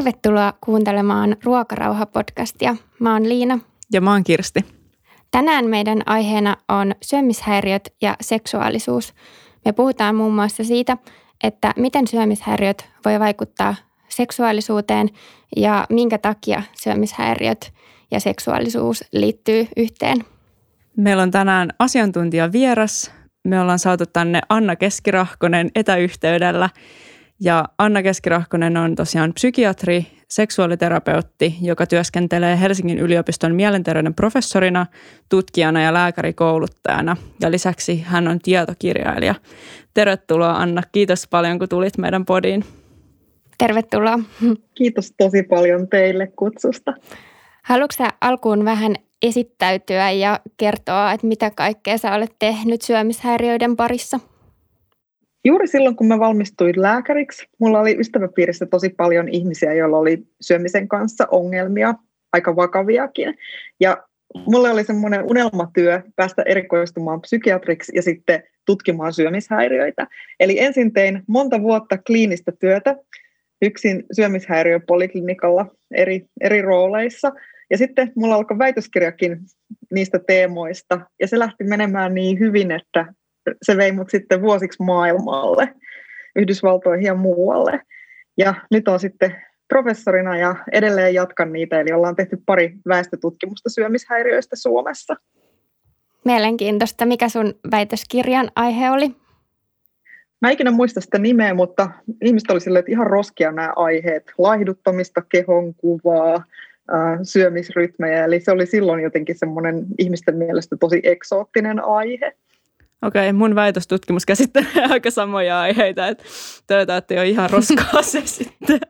Tervetuloa kuuntelemaan Ruokarauha-podcastia. Mä oon Liina. Ja mä oon Kirsti. Tänään meidän aiheena on syömishäiriöt ja seksuaalisuus. Me puhutaan muun muassa siitä, että miten syömishäiriöt voi vaikuttaa seksuaalisuuteen ja minkä takia syömishäiriöt ja seksuaalisuus liittyy yhteen. Meillä on tänään asiantuntija vieras. Me ollaan saatu tänne Anna Keskirahkonen etäyhteydellä – ja Anna Keskirahkonen on tosiaan psykiatri, seksuaaliterapeutti, joka työskentelee Helsingin yliopiston mielenterveyden professorina, tutkijana ja lääkärikouluttajana. Ja lisäksi hän on tietokirjailija. Tervetuloa Anna, kiitos paljon kun tulit meidän podiin. Tervetuloa. Kiitos tosi paljon teille kutsusta. Haluatko alkuun vähän esittäytyä ja kertoa, että mitä kaikkea sä olet tehnyt syömishäiriöiden parissa? Juuri silloin, kun mä valmistuin lääkäriksi, mulla oli ystäväpiirissä tosi paljon ihmisiä, joilla oli syömisen kanssa ongelmia, aika vakaviakin. Ja mulle oli semmoinen unelmatyö päästä erikoistumaan psykiatriksi ja sitten tutkimaan syömishäiriöitä. Eli ensin tein monta vuotta kliinistä työtä yksin syömishäiriöpoliklinikalla eri, eri rooleissa. Ja sitten mulla alkoi väitöskirjakin niistä teemoista, ja se lähti menemään niin hyvin, että se vei mut sitten vuosiksi maailmalle, Yhdysvaltoihin ja muualle. Ja nyt on sitten professorina ja edelleen jatkan niitä, eli ollaan tehty pari väestötutkimusta syömishäiriöistä Suomessa. Mielenkiintoista. Mikä sun väitöskirjan aihe oli? Mä ikinä muista sitä nimeä, mutta ihmiset oli silleen, että ihan roskia nämä aiheet. Laihduttamista, kehon kuvaa, syömisrytmejä. Eli se oli silloin jotenkin semmoinen ihmisten mielestä tosi eksoottinen aihe. Okei, okay, mun väitöstutkimus käsittelee aika samoja aiheita, että ei ole ihan roskaa se sitten.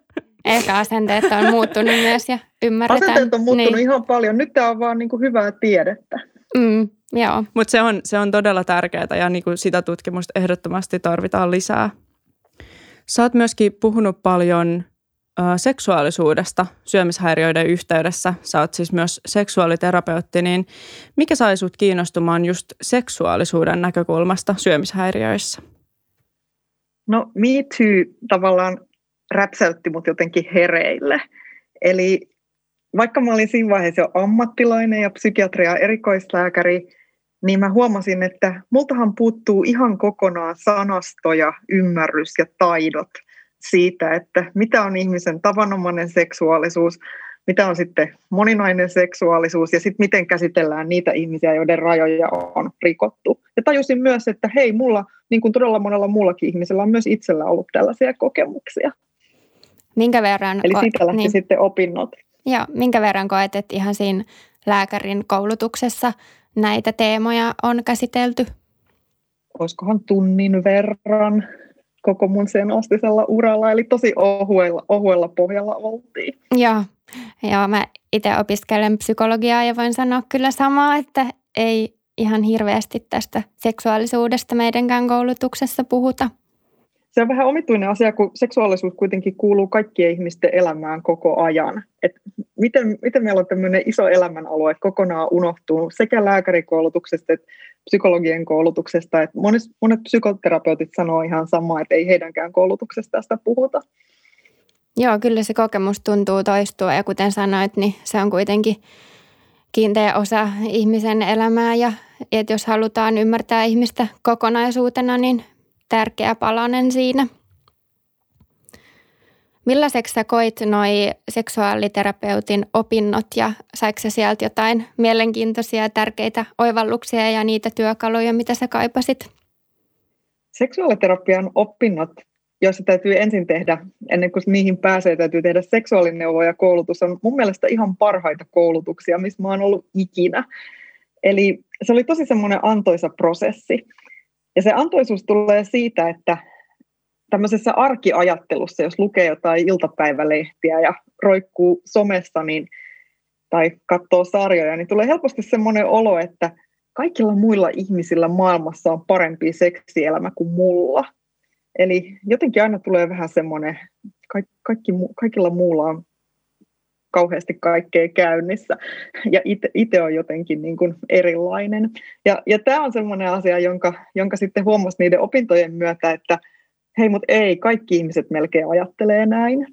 Ehkä asenteet on muuttunut myös ja ymmärretään. Asenteet on muuttunut niin. ihan paljon. Nyt tämä on vaan niin kuin hyvää tiedettä. Mm, joo. Mutta se on, se on todella tärkeää ja niin kuin sitä tutkimusta ehdottomasti tarvitaan lisää. Sä oot myöskin puhunut paljon seksuaalisuudesta syömishäiriöiden yhteydessä. Sä oot siis myös seksuaaliterapeutti, niin mikä sai sut kiinnostumaan just seksuaalisuuden näkökulmasta syömishäiriöissä? No Me Too tavallaan räpsäytti mut jotenkin hereille. Eli vaikka mä olin siinä vaiheessa jo ammattilainen ja psykiatria erikoislääkäri, niin mä huomasin, että multahan puuttuu ihan kokonaan sanastoja, ymmärrys ja taidot – siitä, että mitä on ihmisen tavanomainen seksuaalisuus, mitä on sitten moninainen seksuaalisuus ja sitten miten käsitellään niitä ihmisiä, joiden rajoja on rikottu. Ja tajusin myös, että hei, mulla, niin kuin todella monella muullakin ihmisellä on myös itsellä ollut tällaisia kokemuksia. Minkä verran... Eli siitä lähti niin, sitten opinnot. Joo, minkä verran koet, että ihan siinä lääkärin koulutuksessa näitä teemoja on käsitelty? Olisikohan tunnin verran koko mun sen astisella uralla, eli tosi ohuella, ohuella pohjalla oltiin. Joo, Joo mä itse opiskelen psykologiaa ja voin sanoa kyllä samaa, että ei ihan hirveästi tästä seksuaalisuudesta meidänkään koulutuksessa puhuta. Se on vähän omituinen asia, kun seksuaalisuus kuitenkin kuuluu kaikkien ihmisten elämään koko ajan. Et miten, miten meillä on tämmöinen iso elämänalue kokonaan unohtunut sekä lääkärikoulutuksesta että psykologien koulutuksesta. Et monet, monet psykoterapeutit sanoo ihan samaa, että ei heidänkään koulutuksesta tästä puhuta. Joo, kyllä se kokemus tuntuu toistua ja kuten sanoit, niin se on kuitenkin kiinteä osa ihmisen elämää ja että jos halutaan ymmärtää ihmistä kokonaisuutena, niin tärkeä palanen siinä. Millaiseksi sä koit noi seksuaaliterapeutin opinnot ja saiko sieltä jotain mielenkiintoisia ja tärkeitä oivalluksia ja niitä työkaluja, mitä sä kaipasit? Seksuaaliterapian opinnot, joissa täytyy ensin tehdä, ennen kuin niihin pääsee, täytyy tehdä seksuaalineuvo ja koulutus, on mun mielestä ihan parhaita koulutuksia, missä mä oon ollut ikinä. Eli se oli tosi semmoinen antoisa prosessi. Ja se antoisuus tulee siitä, että tämmöisessä arkiajattelussa, jos lukee jotain iltapäivälehtiä ja roikkuu somessa niin, tai katsoo sarjoja, niin tulee helposti semmoinen olo, että kaikilla muilla ihmisillä maailmassa on parempi seksielämä kuin mulla. Eli jotenkin aina tulee vähän semmoinen, kaikki, kaikilla muulla on kauheasti kaikkea käynnissä ja itse on jotenkin niin kuin erilainen. Ja, ja tämä on semmoinen asia, jonka, jonka sitten huomasi niiden opintojen myötä, että hei, mutta ei, kaikki ihmiset melkein ajattelee näin.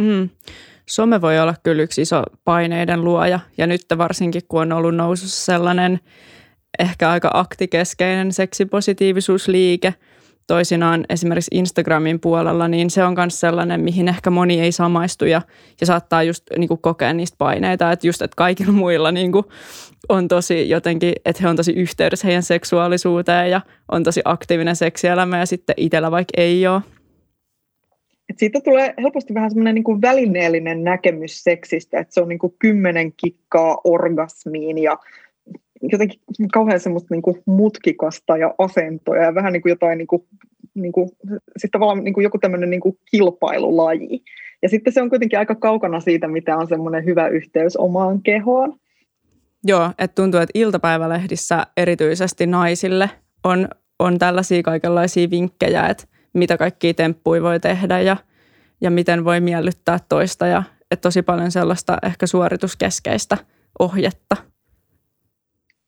Mm. Some voi olla kyllä yksi iso paineiden luoja ja nyt varsinkin kun on ollut nousussa sellainen ehkä aika aktikeskeinen seksipositiivisuusliike – toisinaan esimerkiksi Instagramin puolella, niin se on myös sellainen, mihin ehkä moni ei samaistu ja, ja saattaa just niin kuin kokea niistä paineita, että just, että kaikilla muilla niin kuin on tosi jotenkin, että he on tosi yhteydessä heidän seksuaalisuuteen ja on tosi aktiivinen seksielämä ja sitten itsellä vaikka ei ole. Et siitä tulee helposti vähän semmoinen niin kuin välineellinen näkemys seksistä, että se on niin kuin kymmenen kikkaa orgasmiin ja jotenkin kauhean semmoista niin kuin mutkikasta ja asentoja ja vähän niin kuin jotain niin kuin, niin kuin, siis tavallaan niin kuin joku tämmöinen niin kuin kilpailulaji. Ja sitten se on kuitenkin aika kaukana siitä, mitä on semmoinen hyvä yhteys omaan kehoon. Joo, että tuntuu, että iltapäivälehdissä erityisesti naisille on, on tällaisia kaikenlaisia vinkkejä, että mitä kaikkia temppuja voi tehdä ja, ja miten voi miellyttää toista ja että tosi paljon sellaista ehkä suorituskeskeistä ohjetta –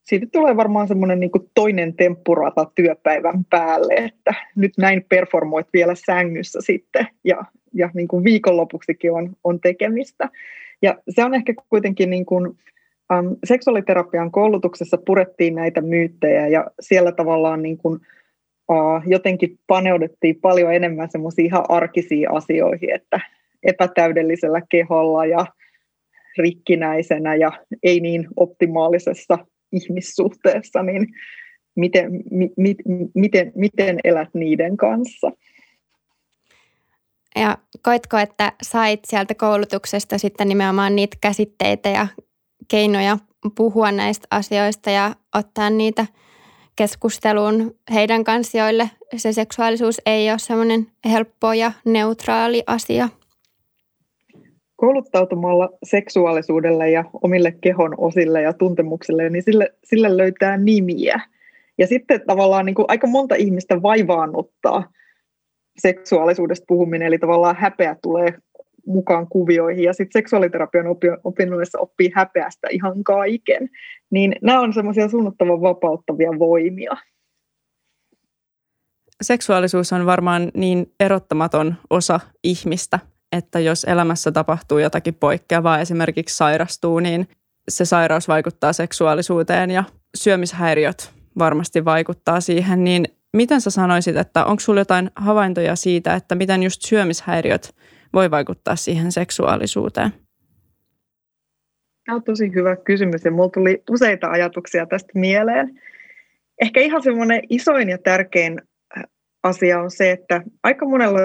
siitä tulee varmaan semmoinen niin toinen temppurata työpäivän päälle, että nyt näin performoit vielä sängyssä sitten ja, ja niin kuin viikonlopuksikin on, on tekemistä. Ja se on ehkä kuitenkin niin kuin, um, seksuaaliterapian koulutuksessa purettiin näitä myyttejä ja siellä tavallaan niin kuin, uh, jotenkin paneudettiin paljon enemmän semmoisiin ihan arkisiin asioihin, että epätäydellisellä keholla ja rikkinäisenä ja ei niin optimaalisessa ihmissuhteessa, niin miten, mi, mi, miten, miten elät niiden kanssa. Ja koitko, että sait sieltä koulutuksesta sitten nimenomaan niitä käsitteitä ja keinoja puhua näistä asioista ja ottaa niitä keskusteluun heidän kanssa, joille se seksuaalisuus ei ole semmoinen helppo ja neutraali asia? Kouluttautumalla seksuaalisuudelle ja omille kehon osille ja tuntemuksille, niin sille, sille löytää nimiä. Ja sitten tavallaan niin kuin aika monta ihmistä vaivaannuttaa seksuaalisuudesta puhuminen, eli tavallaan häpeä tulee mukaan kuvioihin, ja sitten seksuaaliterapian opinnoissa oppii häpeästä ihan kaiken. Niin nämä on semmoisia sunnuttavan vapauttavia voimia. Seksuaalisuus on varmaan niin erottamaton osa ihmistä, että jos elämässä tapahtuu jotakin poikkeavaa, esimerkiksi sairastuu, niin se sairaus vaikuttaa seksuaalisuuteen ja syömishäiriöt varmasti vaikuttaa siihen, niin miten sä sanoisit, että onko sulla jotain havaintoja siitä, että miten just syömishäiriöt voi vaikuttaa siihen seksuaalisuuteen? Tämä on tosi hyvä kysymys ja mulla tuli useita ajatuksia tästä mieleen. Ehkä ihan semmoinen isoin ja tärkein asia on se, että aika monella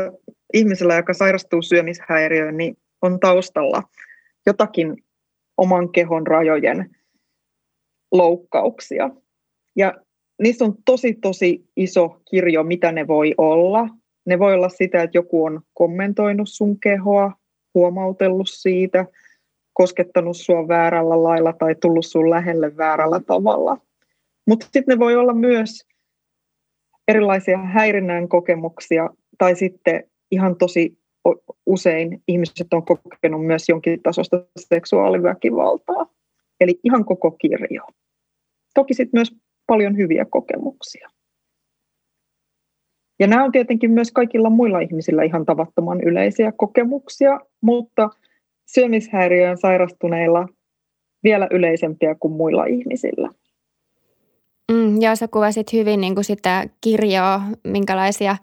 ihmisellä, joka sairastuu syömishäiriöön, niin on taustalla jotakin oman kehon rajojen loukkauksia. Ja niissä on tosi, tosi iso kirjo, mitä ne voi olla. Ne voi olla sitä, että joku on kommentoinut sun kehoa, huomautellut siitä, koskettanut sua väärällä lailla tai tullut sun lähelle väärällä tavalla. Mutta sitten ne voi olla myös erilaisia häirinnän kokemuksia tai sitten ihan tosi usein ihmiset on kokenut myös jonkin tasosta seksuaaliväkivaltaa. Eli ihan koko kirjo. Toki sitten myös paljon hyviä kokemuksia. Ja nämä on tietenkin myös kaikilla muilla ihmisillä ihan tavattoman yleisiä kokemuksia, mutta syömishäiriöön sairastuneilla vielä yleisempiä kuin muilla ihmisillä. Mm, joo, sä kuvasit hyvin niin kuin sitä kirjoa, minkälaisia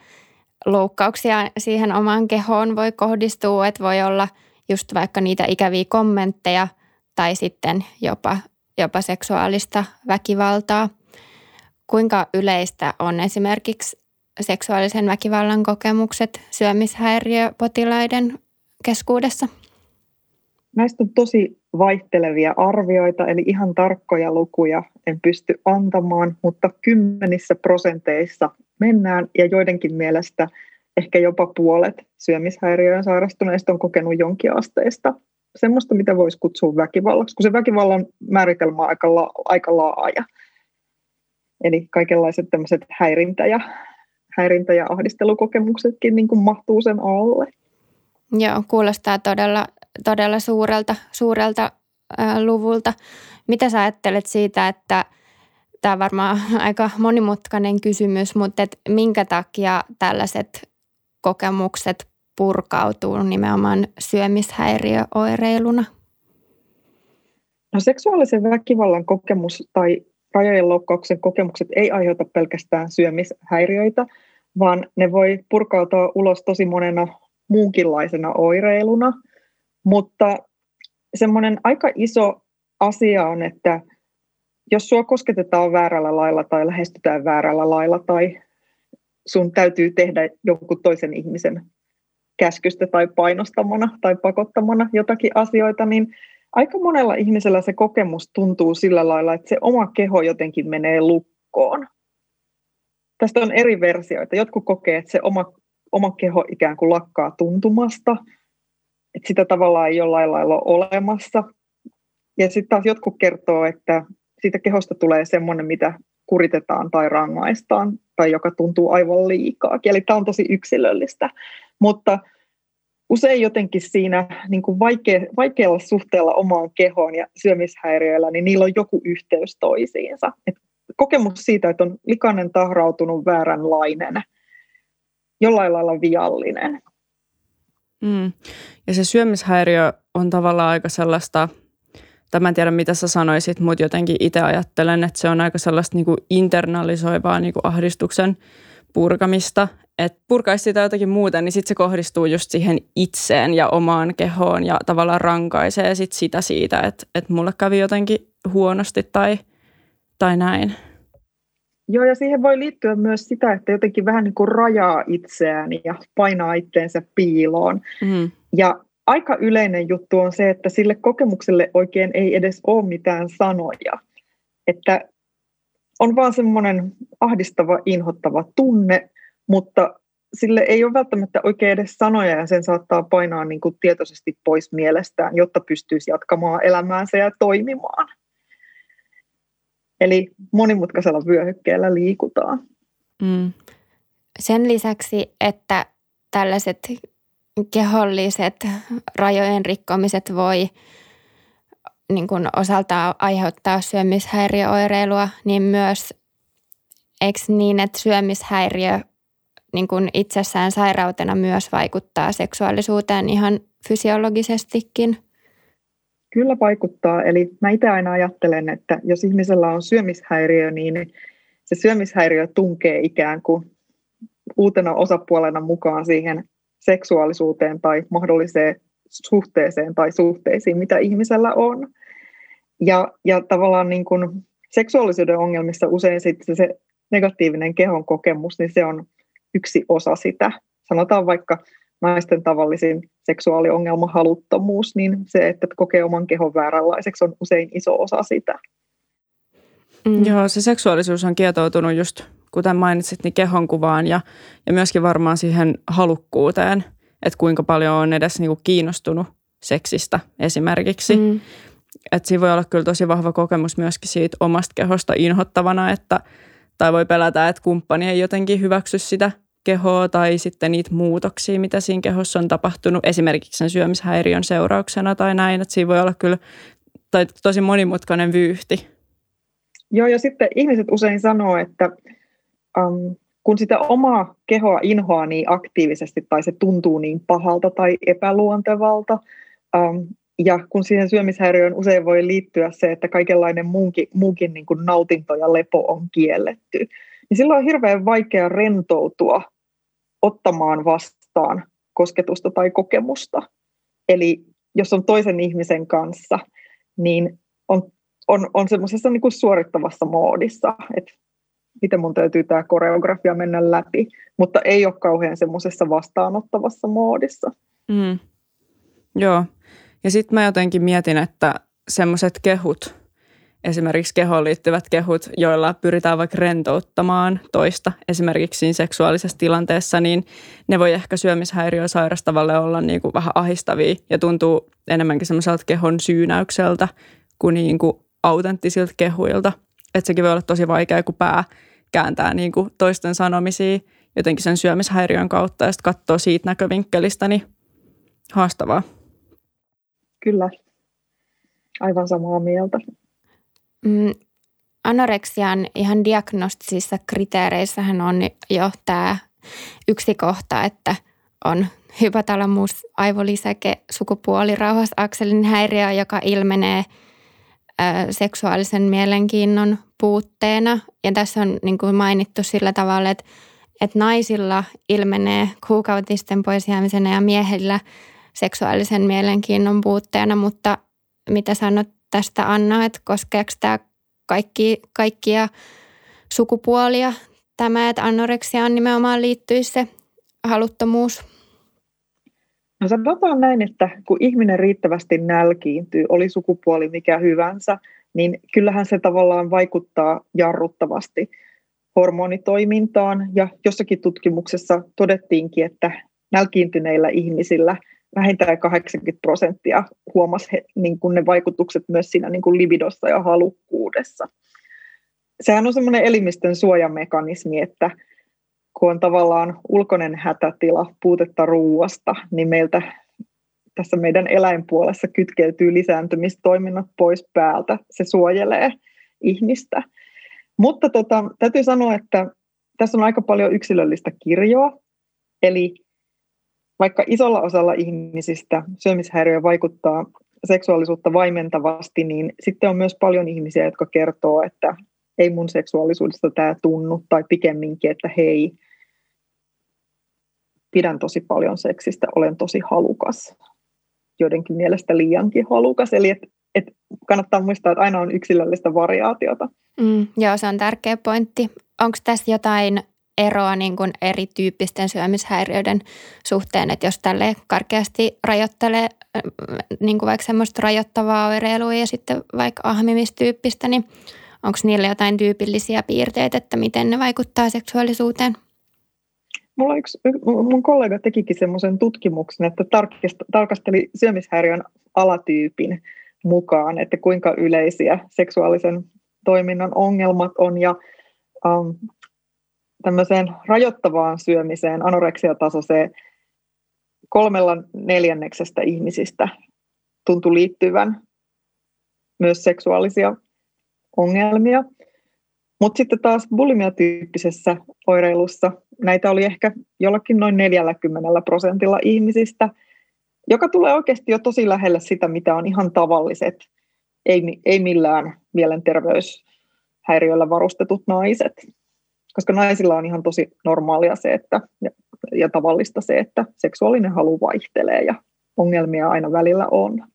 loukkauksia siihen omaan kehoon voi kohdistua, että voi olla just vaikka niitä ikäviä kommentteja tai sitten jopa, jopa seksuaalista väkivaltaa. Kuinka yleistä on esimerkiksi seksuaalisen väkivallan kokemukset syömishäiriöpotilaiden keskuudessa? Näistä on tosi vaihtelevia arvioita, eli ihan tarkkoja lukuja en pysty antamaan, mutta kymmenissä prosenteissa mennään ja joidenkin mielestä ehkä jopa puolet syömishäiriöön sairastuneista on kokenut jonkin asteista semmoista, mitä voisi kutsua väkivallaksi, kun se väkivallan määritelmä on aika, la, aika laaja. Eli kaikenlaiset tämmöiset häirintä- ja, häirintä- ja ahdistelukokemuksetkin niin kuin mahtuu sen alle. Joo, kuulostaa todella, todella suurelta, suurelta ää, luvulta. Mitä sä ajattelet siitä, että – tämä on varmaan aika monimutkainen kysymys, mutta et minkä takia tällaiset kokemukset purkautuu nimenomaan syömishäiriöoireiluna? No seksuaalisen väkivallan kokemus tai rajojen loukkauksen kokemukset ei aiheuta pelkästään syömishäiriöitä, vaan ne voi purkautua ulos tosi monena muunkinlaisena oireiluna. Mutta semmoinen aika iso asia on, että jos sua kosketetaan väärällä lailla tai lähestytään väärällä lailla tai sun täytyy tehdä jonkun toisen ihmisen käskystä tai painostamana tai pakottamana jotakin asioita, niin aika monella ihmisellä se kokemus tuntuu sillä lailla, että se oma keho jotenkin menee lukkoon. Tästä on eri versioita. Jotkut kokee, että se oma, oma keho ikään kuin lakkaa tuntumasta, että sitä tavallaan ei jollain lailla ole olemassa. Ja sitten taas jotkut kertoo, että siitä kehosta tulee semmoinen, mitä kuritetaan tai rangaistaan, tai joka tuntuu aivan liikaa. Eli tämä on tosi yksilöllistä. Mutta usein jotenkin siinä niin kuin vaikea, vaikealla suhteella omaan kehoon ja syömishäiriöillä, niin niillä on joku yhteys toisiinsa. Et kokemus siitä, että on likainen tahrautunut vääränlainen, jollain lailla viallinen. Mm. Ja se syömishäiriö on tavallaan aika sellaista, tämä en tiedä mitä sä sanoisit, mutta jotenkin itse ajattelen, että se on aika sellaista niin kuin internalisoivaa niin kuin ahdistuksen purkamista, että purkaisi sitä jotakin muuta, niin sitten se kohdistuu just siihen itseen ja omaan kehoon ja tavallaan rankaisee sit sitä siitä, että, että mulle kävi jotenkin huonosti tai, tai näin. Joo, ja siihen voi liittyä myös sitä, että jotenkin vähän niin kuin rajaa itseään ja painaa itteensä piiloon. Mm. Ja aika yleinen juttu on se, että sille kokemukselle oikein ei edes ole mitään sanoja. Että on vaan semmoinen ahdistava, inhottava tunne, mutta sille ei ole välttämättä oikein edes sanoja ja sen saattaa painaa niin kuin tietoisesti pois mielestään, jotta pystyisi jatkamaan elämäänsä ja toimimaan. Eli monimutkaisella vyöhykkeellä liikutaan. Mm. Sen lisäksi, että tällaiset keholliset rajojen rikkomiset voi niin kuin osaltaan aiheuttaa syömishäiriöoireilua, niin myös eikö niin, että syömishäiriö niin kuin itsessään sairautena myös vaikuttaa seksuaalisuuteen ihan fysiologisestikin? Kyllä vaikuttaa. Eli mä itse aina ajattelen, että jos ihmisellä on syömishäiriö, niin se syömishäiriö tunkee ikään kuin uutena osapuolena mukaan siihen seksuaalisuuteen tai mahdolliseen suhteeseen tai suhteisiin, mitä ihmisellä on. Ja, ja tavallaan niin kuin seksuaalisuuden ongelmissa usein sitten se negatiivinen kehon kokemus, niin se on yksi osa sitä. Sanotaan vaikka naisten tavallisin seksuaaliongelma, haluttomuus, niin se, että kokee oman kehon vääränlaiseksi, on usein iso osa sitä. Mm. Joo, se seksuaalisuus on kietoutunut just, kuten mainitsit, niin kehonkuvaan ja, ja myöskin varmaan siihen halukkuuteen, että kuinka paljon on edes niinku kiinnostunut seksistä esimerkiksi. Mm. Että siinä voi olla kyllä tosi vahva kokemus myöskin siitä omasta kehosta inhottavana, että – tai voi pelätä, että kumppani ei jotenkin hyväksy sitä kehoa tai sitten niitä muutoksia, mitä siinä kehossa on tapahtunut, esimerkiksi sen syömishäiriön seurauksena tai näin, että siinä voi olla kyllä tai tosi monimutkainen vyyhti. Joo, ja sitten ihmiset usein sanoo, että um, kun sitä omaa kehoa inhoaa niin aktiivisesti tai se tuntuu niin pahalta tai epäluontevalta, um, ja kun siihen syömishäiriöön usein voi liittyä se, että kaikenlainen muunkin, muunkin niin kuin nautinto ja lepo on kielletty, niin silloin on hirveän vaikea rentoutua ottamaan vastaan kosketusta tai kokemusta. Eli jos on toisen ihmisen kanssa, niin on, on, on semmoisessa niin suorittavassa moodissa, että miten mun täytyy tämä koreografia mennä läpi, mutta ei ole kauhean semmoisessa vastaanottavassa moodissa. Mm. Joo, ja sitten mä jotenkin mietin, että semmoiset kehut, esimerkiksi kehoon liittyvät kehut, joilla pyritään vaikka rentouttamaan toista esimerkiksi siinä seksuaalisessa tilanteessa, niin ne voi ehkä syömishäiriö sairastavalle olla niin kuin vähän ahistavia ja tuntuu enemmänkin semmoiselta kehon syynäykseltä kuin, niin kuin autenttisilta kehuilta. Että sekin voi olla tosi vaikea, kun pää kääntää niin kuin toisten sanomisia jotenkin sen syömishäiriön kautta ja sitten katsoo siitä näkövinkkelistä, niin haastavaa. Kyllä, aivan samaa mieltä. Mm, anoreksian ihan diagnostisissa kriteereissähän on jo tämä yksi kohta, että on hypotalamus, aivolisäke, sukupuolirauhasakselin häiriö, joka ilmenee seksuaalisen mielenkiinnon puutteena. Ja tässä on niin kuin mainittu sillä tavalla, että, että naisilla ilmenee kuukautisten poisjäämisenä ja miehillä seksuaalisen mielenkiinnon puutteena, mutta mitä sanot tästä Anna, että koskeeko tämä kaikki, kaikkia sukupuolia tämä, että anoreksiaan nimenomaan liittyisi se haluttomuus? No sanotaan näin, että kun ihminen riittävästi nälkiintyy, oli sukupuoli mikä hyvänsä, niin kyllähän se tavallaan vaikuttaa jarruttavasti hormonitoimintaan. Ja jossakin tutkimuksessa todettiinkin, että nälkiintyneillä ihmisillä vähintään 80 prosenttia huomasi niin kuin ne vaikutukset myös siinä niin kuin libidossa ja halukkuudessa. Sehän on semmoinen elimistön suojamekanismi, että kun on tavallaan ulkoinen hätätila, puutetta ruuasta, niin meiltä tässä meidän eläinpuolessa kytkeytyy lisääntymistoiminnot pois päältä. Se suojelee ihmistä. Mutta tota, täytyy sanoa, että tässä on aika paljon yksilöllistä kirjoa. Eli vaikka isolla osalla ihmisistä syömishäiriö vaikuttaa seksuaalisuutta vaimentavasti, niin sitten on myös paljon ihmisiä, jotka kertoo, että ei mun seksuaalisuudesta tämä tunnu, tai pikemminkin, että hei, pidän tosi paljon seksistä, olen tosi halukas, joidenkin mielestä liiankin halukas, eli et, et kannattaa muistaa, että aina on yksilöllistä variaatiota. Mm, joo, se on tärkeä pointti. Onko tässä jotain eroa niin kuin erityyppisten syömishäiriöiden suhteen, että jos tälle karkeasti rajoittelee niin kuin vaikka semmoista rajoittavaa oireilua ja sitten vaikka ahmimistyyppistä, niin onko niillä jotain tyypillisiä piirteitä, että miten ne vaikuttaa seksuaalisuuteen? Mulla yksi, mun kollega tekikin semmoisen tutkimuksen, että tarkasteli syömishäiriön alatyypin mukaan, että kuinka yleisiä seksuaalisen toiminnan ongelmat on ja um, tämmöiseen rajoittavaan syömiseen, anoreksiatasoiseen kolmella neljänneksestä ihmisistä tuntui liittyvän myös seksuaalisia ongelmia. Mutta sitten taas bulimiatyyppisessä oireilussa näitä oli ehkä jollakin noin 40 prosentilla ihmisistä, joka tulee oikeasti jo tosi lähelle sitä, mitä on ihan tavalliset, ei, ei millään mielenterveyshäiriöillä varustetut naiset. Koska naisilla on ihan tosi normaalia se, että, ja, ja tavallista se, että seksuaalinen halu vaihtelee ja ongelmia aina välillä on.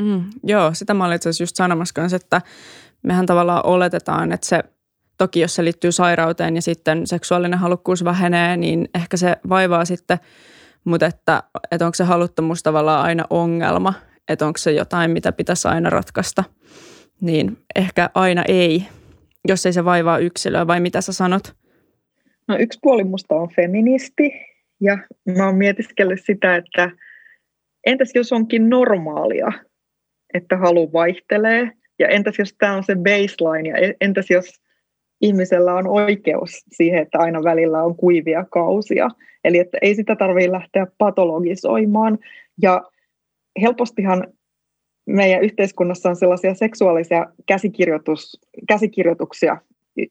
Mm, joo, sitä mä olin itse asiassa just sanomassa kanssa, että mehän tavallaan oletetaan, että se toki jos se liittyy sairauteen ja sitten seksuaalinen halukkuus vähenee, niin ehkä se vaivaa sitten, mutta että, että onko se haluttomuus tavallaan aina ongelma, että onko se jotain, mitä pitäisi aina ratkaista, niin ehkä aina ei, jos ei se vaivaa yksilöä, vai mitä sä sanot? No yksi puoli musta on feministi, ja mä oon mietiskellyt sitä, että entäs jos onkin normaalia, että halu vaihtelee, ja entäs jos tämä on se baseline, ja entäs jos ihmisellä on oikeus siihen, että aina välillä on kuivia kausia. Eli että ei sitä tarvitse lähteä patologisoimaan. Ja helpostihan meidän yhteiskunnassa on sellaisia seksuaalisia käsikirjoitus, käsikirjoituksia,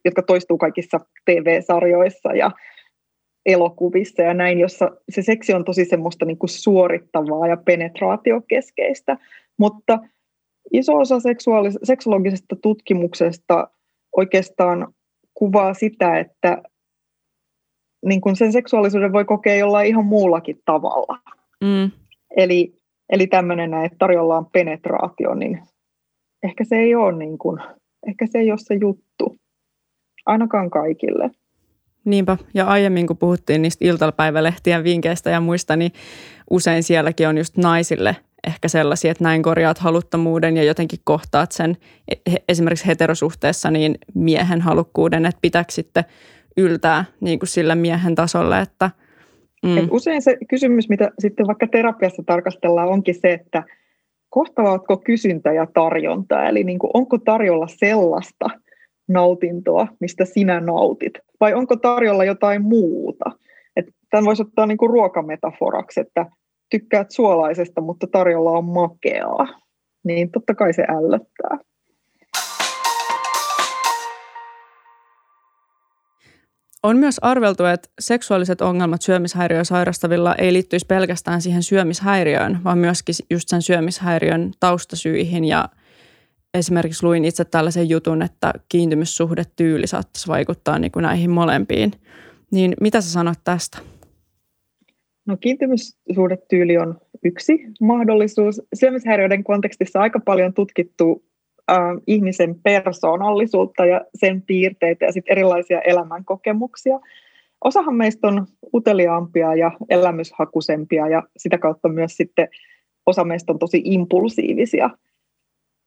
jotka toistuu kaikissa TV-sarjoissa ja elokuvissa ja näin, jossa se seksi on tosi semmoista niin kuin suorittavaa ja penetraatiokeskeistä, mutta iso osa seksuaalis- tutkimuksesta oikeastaan kuvaa sitä, että niin kuin sen seksuaalisuuden voi kokea jollain ihan muullakin tavalla. Mm. Eli, eli tämmöinen, että tarjolla on penetraatio, niin ehkä se ei ole, niin kuin, ehkä se ei ole se juttu. Ainakaan kaikille. Niinpä, ja aiemmin kun puhuttiin niistä iltapäivälehtien vinkkeistä ja muista, niin usein sielläkin on just naisille – ehkä sellaisia, että näin korjaat haluttomuuden ja jotenkin kohtaat sen esimerkiksi heterosuhteessa niin miehen halukkuuden, että pitääkö sitten yltää niin kuin sillä miehen tasolle, että mm. Et usein se kysymys, mitä sitten vaikka terapiassa tarkastellaan, onkin se, että kohtaavatko kysyntä ja tarjonta, eli niin kuin onko tarjolla sellaista nautintoa, mistä sinä nautit, vai onko tarjolla jotain muuta. Että tämän voisi ottaa niin kuin ruokametaforaksi, että tykkäät suolaisesta, mutta tarjolla on makeaa, niin totta kai se ällöttää. On myös arveltu, että seksuaaliset ongelmat syömishäiriöä sairastavilla ei liittyisi pelkästään siihen syömishäiriöön, vaan myöskin just sen syömishäiriön taustasyihin. Ja esimerkiksi luin itse tällaisen jutun, että kiintymyssuhdetyyli saattaisi vaikuttaa niin kuin näihin molempiin. Niin mitä sä sanot tästä? No kiintymyssuhdetyyli on yksi mahdollisuus. Syömishäiriöiden kontekstissa aika paljon tutkittu ihmisen persoonallisuutta ja sen piirteitä ja sitten erilaisia elämänkokemuksia. Osahan meistä on uteliaampia ja elämyshakusempia ja sitä kautta myös sitten osa meistä on tosi impulsiivisia.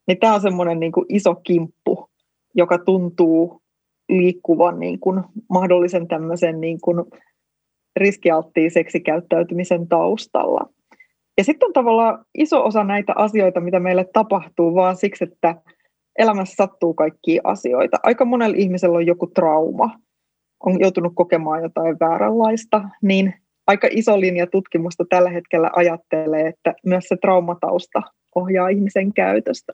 Niin tämä on semmoinen niin kuin iso kimppu, joka tuntuu liikkuvan niin kuin mahdollisen tämmöisen niin kuin riskialttiin seksikäyttäytymisen taustalla. Ja sitten on tavallaan iso osa näitä asioita, mitä meille tapahtuu, vaan siksi, että elämässä sattuu kaikkia asioita. Aika monella ihmisellä on joku trauma, on joutunut kokemaan jotain vääränlaista, niin aika iso linja tutkimusta tällä hetkellä ajattelee, että myös se traumatausta ohjaa ihmisen käytöstä.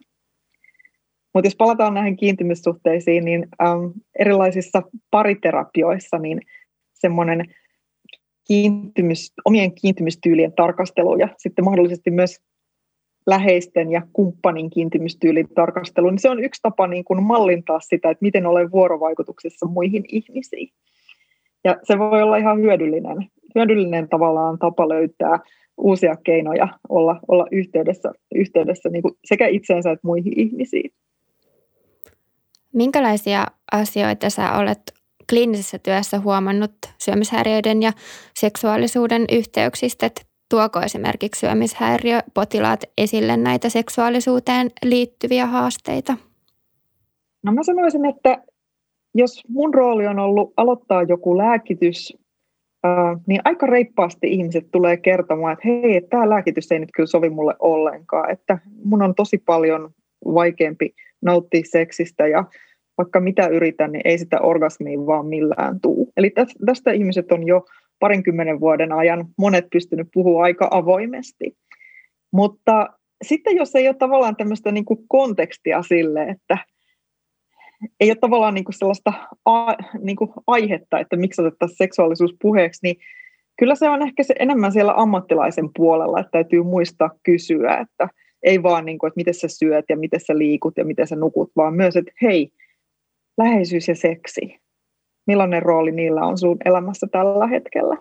Mutta jos palataan näihin kiintymyssuhteisiin, niin äm, erilaisissa pariterapioissa niin semmoinen kiintymys, omien kiintymystyylien tarkastelu ja sitten mahdollisesti myös läheisten ja kumppanin kiintymystyylin tarkastelu, niin se on yksi tapa niin kuin mallintaa sitä, että miten olen vuorovaikutuksessa muihin ihmisiin. Ja se voi olla ihan hyödyllinen, hyödyllinen tavallaan tapa löytää uusia keinoja olla, olla yhteydessä, yhteydessä niin kuin sekä itseensä että muihin ihmisiin. Minkälaisia asioita sä olet kliinisessä työssä huomannut syömishäiriöiden ja seksuaalisuuden yhteyksistä, että tuoko esimerkiksi syömishäiriöpotilaat esille näitä seksuaalisuuteen liittyviä haasteita? No mä sanoisin, että jos mun rooli on ollut aloittaa joku lääkitys, niin aika reippaasti ihmiset tulee kertomaan, että hei, tämä lääkitys ei nyt kyllä sovi mulle ollenkaan, että mun on tosi paljon vaikeampi nauttia seksistä ja vaikka mitä yritän, niin ei sitä orgasmia vaan millään tuu. Eli tästä ihmiset on jo parinkymmenen vuoden ajan monet pystynyt puhua aika avoimesti. Mutta sitten jos ei ole tavallaan tämmöistä niin kuin kontekstia sille, että ei ole tavallaan niin kuin sellaista a, niin kuin aihetta, että miksi otettaisiin seksuaalisuus puheeksi, niin kyllä se on ehkä se enemmän siellä ammattilaisen puolella, että täytyy muistaa kysyä, että ei vaan niin kuin, että miten sä syöt ja miten sä liikut ja miten sä nukut, vaan myös, että hei, läheisyys ja seksi, millainen rooli niillä on sun elämässä tällä hetkellä?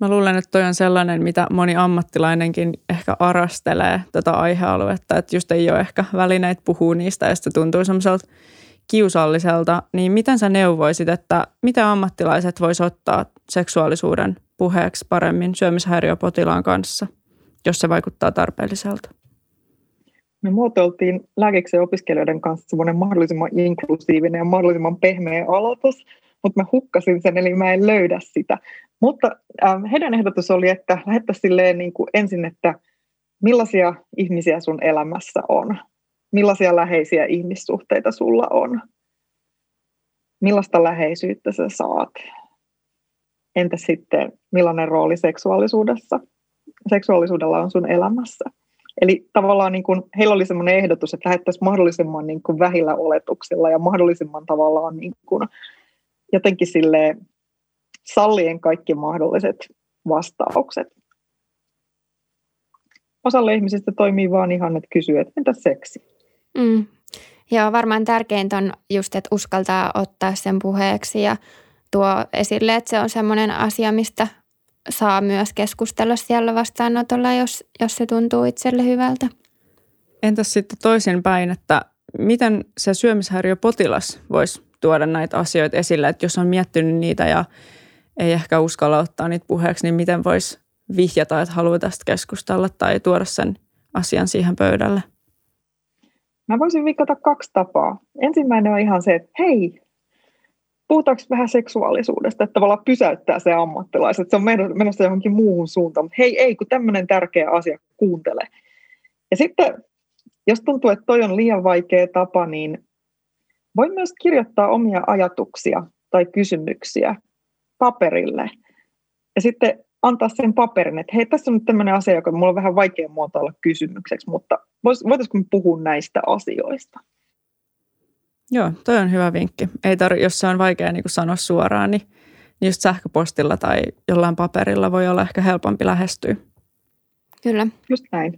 Mä luulen, että toi on sellainen, mitä moni ammattilainenkin ehkä arastelee tätä aihealuetta, että just ei ole ehkä välineet puhua niistä ja se tuntuu semmoiselta kiusalliselta, niin miten sä neuvoisit, että mitä ammattilaiset vois ottaa seksuaalisuuden puheeksi paremmin syömishäiriöpotilaan kanssa, jos se vaikuttaa tarpeelliselta? Me muotoiltiin lääkiksen opiskelijoiden kanssa semmoinen mahdollisimman inklusiivinen ja mahdollisimman pehmeä aloitus, mutta mä hukkasin sen, eli mä en löydä sitä. Mutta äh, heidän ehdotus oli, että lähettäisiin niin kuin ensin, että millaisia ihmisiä sun elämässä on, millaisia läheisiä ihmissuhteita sulla on, millaista läheisyyttä sä saat, entä sitten millainen rooli seksuaalisuudessa, seksuaalisuudella on sun elämässä – Eli tavallaan niin kuin, heillä oli sellainen ehdotus, että lähettäisiin mahdollisimman niin kuin vähillä oletuksilla ja mahdollisimman tavallaan niin kuin, jotenkin sille sallien kaikki mahdolliset vastaukset. Osalle ihmisistä toimii vaan ihan, että kysyy, että entä seksi? Mm. Joo, varmaan tärkeintä on just, että uskaltaa ottaa sen puheeksi ja tuo esille, että se on semmoinen asia, mistä saa myös keskustella siellä vastaanotolla, jos, jos se tuntuu itselle hyvältä. Entäs sitten toisinpäin, että miten se syömishäiriöpotilas voisi tuoda näitä asioita esille, että jos on miettinyt niitä ja ei ehkä uskalla ottaa niitä puheeksi, niin miten voisi vihjata, että haluaa tästä keskustella tai tuoda sen asian siihen pöydälle? Mä voisin vinkata kaksi tapaa. Ensimmäinen on ihan se, että hei, puhutaanko vähän seksuaalisuudesta, että tavallaan pysäyttää se ammattilaiset, se on menossa johonkin muuhun suuntaan, mutta hei ei, kun tämmöinen tärkeä asia, kuuntele. Ja sitten, jos tuntuu, että toi on liian vaikea tapa, niin voi myös kirjoittaa omia ajatuksia tai kysymyksiä paperille. Ja sitten antaa sen paperin, että hei, tässä on nyt tämmöinen asia, joka mulla on vähän vaikea muotoilla kysymykseksi, mutta voitaisiinko me puhua näistä asioista? Joo, toi on hyvä vinkki. Ei tarvi, jos se on vaikea niin kuin sanoa suoraan, niin, niin just sähköpostilla tai jollain paperilla voi olla ehkä helpompi lähestyä. Kyllä. Just näin.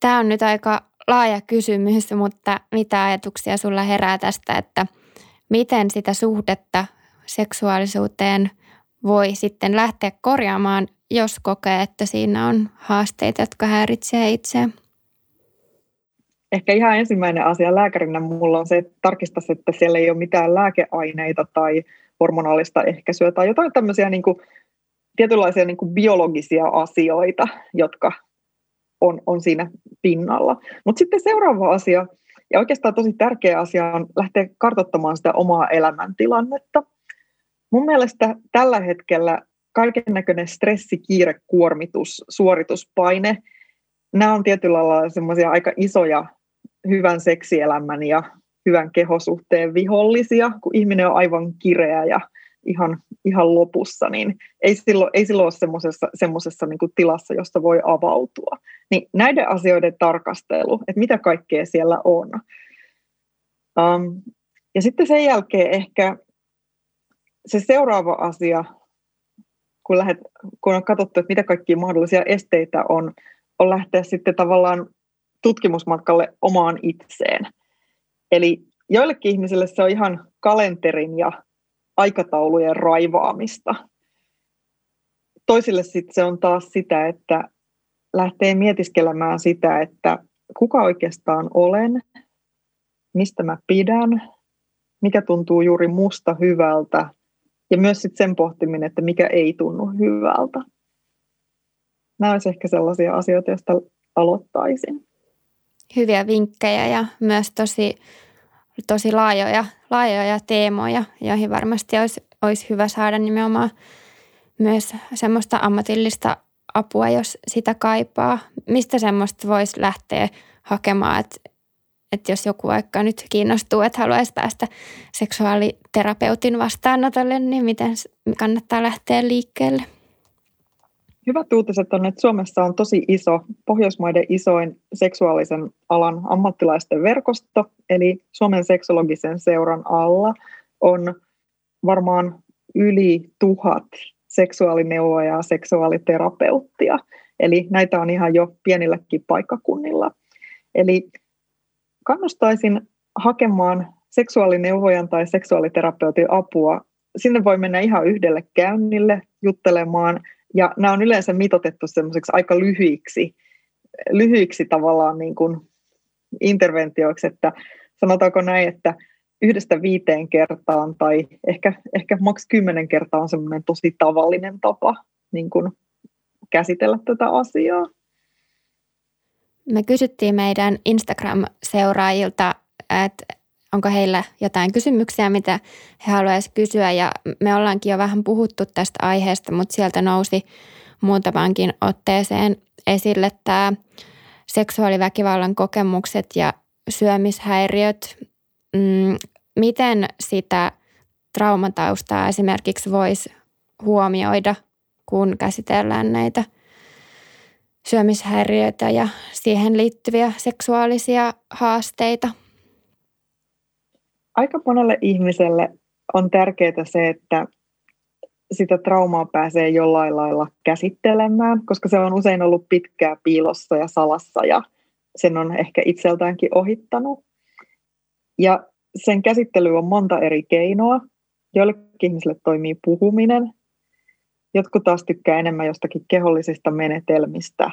Tämä on nyt aika laaja kysymys, mutta mitä ajatuksia sulla herää tästä, että miten sitä suhdetta seksuaalisuuteen voi sitten lähteä korjaamaan, jos kokee, että siinä on haasteita, jotka häiritsee itseä? Ehkä ihan ensimmäinen asia lääkärinä mulla on se, että tarkistaisi, että siellä ei ole mitään lääkeaineita tai hormonaalista ehkäisyä tai jotain tämmöisiä niin kuin, tietynlaisia niin kuin biologisia asioita, jotka on, on siinä pinnalla. Mutta sitten seuraava asia, ja oikeastaan tosi tärkeä asia on lähteä kartoittamaan sitä omaa elämäntilannetta. Mun mielestä tällä hetkellä kaiken näköinen stressi, kiire, kuormitus, suorituspaine, nämä on tietyllä lailla semmoisia aika isoja hyvän seksielämän ja hyvän kehosuhteen vihollisia, kun ihminen on aivan kireä ja ihan, ihan lopussa, niin ei silloin, ei silloin ole semmoisessa, semmoisessa niin tilassa, josta voi avautua. Niin näiden asioiden tarkastelu, että mitä kaikkea siellä on. Um, ja sitten sen jälkeen ehkä se seuraava asia, kun, lähdet, kun on katsottu, että mitä kaikkia mahdollisia esteitä on, on lähteä sitten tavallaan tutkimusmatkalle omaan itseen. Eli joillekin ihmisille se on ihan kalenterin ja aikataulujen raivaamista. Toisille sitten se on taas sitä, että lähtee mietiskelemään sitä, että kuka oikeastaan olen, mistä mä pidän, mikä tuntuu juuri musta hyvältä ja myös sit sen pohtiminen, että mikä ei tunnu hyvältä. Nämä olisivat ehkä sellaisia asioita, joista aloittaisin. Hyviä vinkkejä ja myös tosi, tosi laajoja, laajoja teemoja, joihin varmasti olisi, olisi hyvä saada nimenomaan myös semmoista ammatillista apua, jos sitä kaipaa. Mistä semmoista voisi lähteä hakemaan, että, että jos joku vaikka nyt kiinnostuu, että haluaisi päästä seksuaaliterapeutin vastaanotolle, niin miten kannattaa lähteä liikkeelle? Hyvät uutiset on, että Suomessa on tosi iso, Pohjoismaiden isoin seksuaalisen alan ammattilaisten verkosto, eli Suomen seksologisen seuran alla on varmaan yli tuhat seksuaalineuvoja ja seksuaaliterapeuttia. Eli näitä on ihan jo pienilläkin paikkakunnilla. Eli kannustaisin hakemaan seksuaalineuvojan tai seksuaaliterapeutin apua. Sinne voi mennä ihan yhdelle käynnille juttelemaan, ja nämä on yleensä mitotettu semmoiseksi aika lyhyiksi, lyhyiksi tavallaan niin kuin interventioiksi, että sanotaanko näin, että yhdestä viiteen kertaan tai ehkä, ehkä maks kymmenen kertaa on semmoinen tosi tavallinen tapa niin kuin käsitellä tätä asiaa. Me kysyttiin meidän Instagram-seuraajilta, että onko heillä jotain kysymyksiä, mitä he haluaisivat kysyä. Ja me ollaankin jo vähän puhuttu tästä aiheesta, mutta sieltä nousi muutamankin otteeseen esille tämä seksuaaliväkivallan kokemukset ja syömishäiriöt. Mm, miten sitä traumataustaa esimerkiksi voisi huomioida, kun käsitellään näitä syömishäiriöitä ja siihen liittyviä seksuaalisia haasteita? Aika monelle ihmiselle on tärkeää se, että sitä traumaa pääsee jollain lailla käsittelemään, koska se on usein ollut pitkää piilossa ja salassa ja sen on ehkä itseltäänkin ohittanut. Ja sen käsittely on monta eri keinoa. Joillekin ihmisille toimii puhuminen. Jotkut taas tykkää enemmän jostakin kehollisista menetelmistä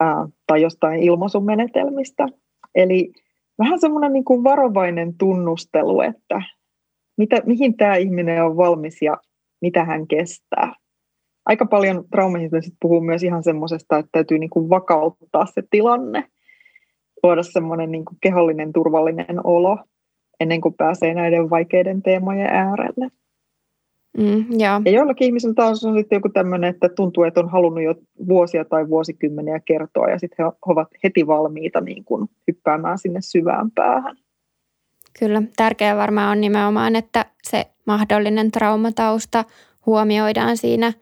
ää, tai jostain ilmaisumenetelmistä. Eli vähän semmoinen niin kuin varovainen tunnustelu, että mitä, mihin tämä ihminen on valmis ja mitä hän kestää. Aika paljon traumaihmiset puhuu myös ihan semmoisesta, että täytyy niin kuin vakauttaa se tilanne, luoda semmoinen niin kuin kehollinen turvallinen olo ennen kuin pääsee näiden vaikeiden teemojen äärelle. Mm, ja. ja joillakin ihmisillä taas on sitten joku tämmöinen, että tuntuu, että on halunnut jo vuosia tai vuosikymmeniä kertoa ja sitten he ovat heti valmiita niin kuin hyppäämään sinne syvään päähän. Kyllä, tärkeää varmaan on nimenomaan, että se mahdollinen traumatausta huomioidaan siinä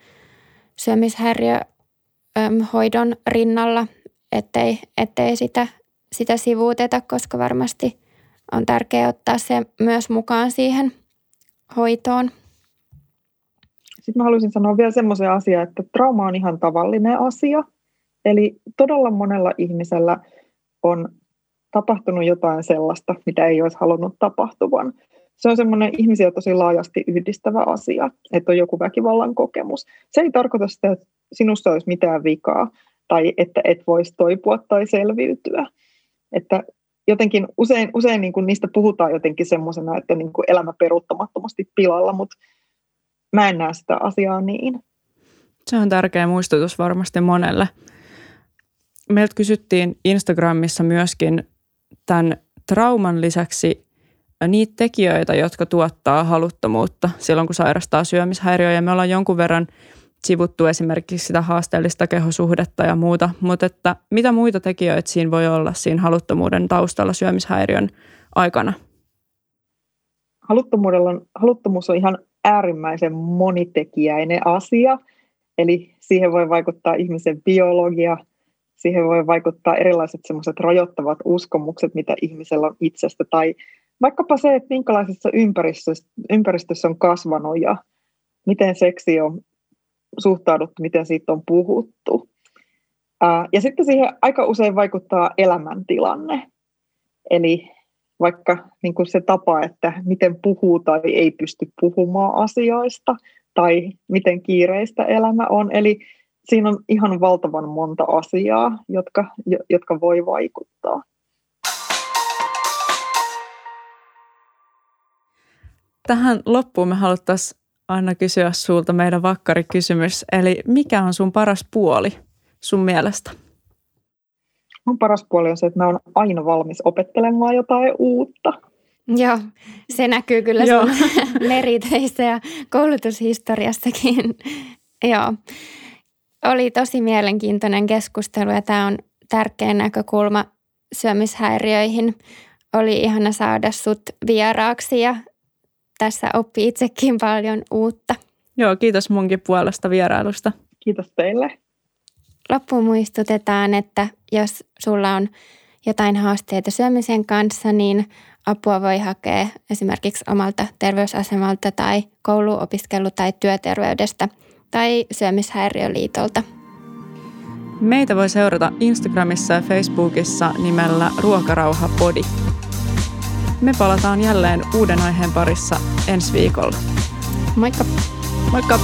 syömishäiriöhoidon rinnalla, ettei, ettei sitä, sitä sivuuteta, koska varmasti on tärkeää ottaa se myös mukaan siihen hoitoon. Sitten mä haluaisin sanoa vielä semmoisen asian, että trauma on ihan tavallinen asia. Eli todella monella ihmisellä on tapahtunut jotain sellaista, mitä ei olisi halunnut tapahtuvan. Se on semmoinen ihmisiä tosi laajasti yhdistävä asia, että on joku väkivallan kokemus. Se ei tarkoita sitä, että sinussa olisi mitään vikaa tai että et voisi toipua tai selviytyä. Että jotenkin usein, usein niin kuin niistä puhutaan jotenkin semmoisena, että niin kuin elämä peruuttamattomasti pilalla, mutta mä en näe sitä asiaa niin. Se on tärkeä muistutus varmasti monelle. Meiltä kysyttiin Instagramissa myöskin tämän trauman lisäksi niitä tekijöitä, jotka tuottaa haluttomuutta silloin, kun sairastaa syömishäiriöjä. Me ollaan jonkun verran sivuttu esimerkiksi sitä haasteellista kehosuhdetta ja muuta, mutta että mitä muita tekijöitä siinä voi olla siinä haluttomuuden taustalla syömishäiriön aikana? Haluttomuudella on, haluttomuus on ihan äärimmäisen monitekijäinen asia, eli siihen voi vaikuttaa ihmisen biologia, siihen voi vaikuttaa erilaiset semmoiset rajoittavat uskomukset, mitä ihmisellä on itsestä, tai vaikkapa se, että minkälaisessa ympäristössä, ympäristössä on kasvanut ja miten seksi on suhtauduttu, miten siitä on puhuttu. Ja sitten siihen aika usein vaikuttaa elämäntilanne. Eli vaikka niin kuin se tapa, että miten puhuu tai ei pysty puhumaan asioista, tai miten kiireistä elämä on. Eli siinä on ihan valtavan monta asiaa, jotka, jotka voi vaikuttaa. Tähän loppuun me haluttaisiin Anna kysyä sulta meidän vakkarikysymys. Eli mikä on sun paras puoli sun mielestä? Mun paras puoli on se, että mä oon aina valmis opettelemaan jotain uutta. Joo, se näkyy kyllä Joo. sun meriteissä ja koulutushistoriassakin. Joo, oli tosi mielenkiintoinen keskustelu ja tämä on tärkeä näkökulma syömishäiriöihin. Oli ihana saada sut vieraaksi ja tässä oppi itsekin paljon uutta. Joo, kiitos munkin puolesta vierailusta. Kiitos teille. Loppuun muistutetaan, että jos sulla on jotain haasteita syömisen kanssa, niin apua voi hakea esimerkiksi omalta terveysasemalta tai kouluopiskelu- tai työterveydestä tai syömishäiriöliitolta. Meitä voi seurata Instagramissa ja Facebookissa nimellä Ruokarauha-podi. Me palataan jälleen uuden aiheen parissa ensi viikolla. Moikka! Moikka!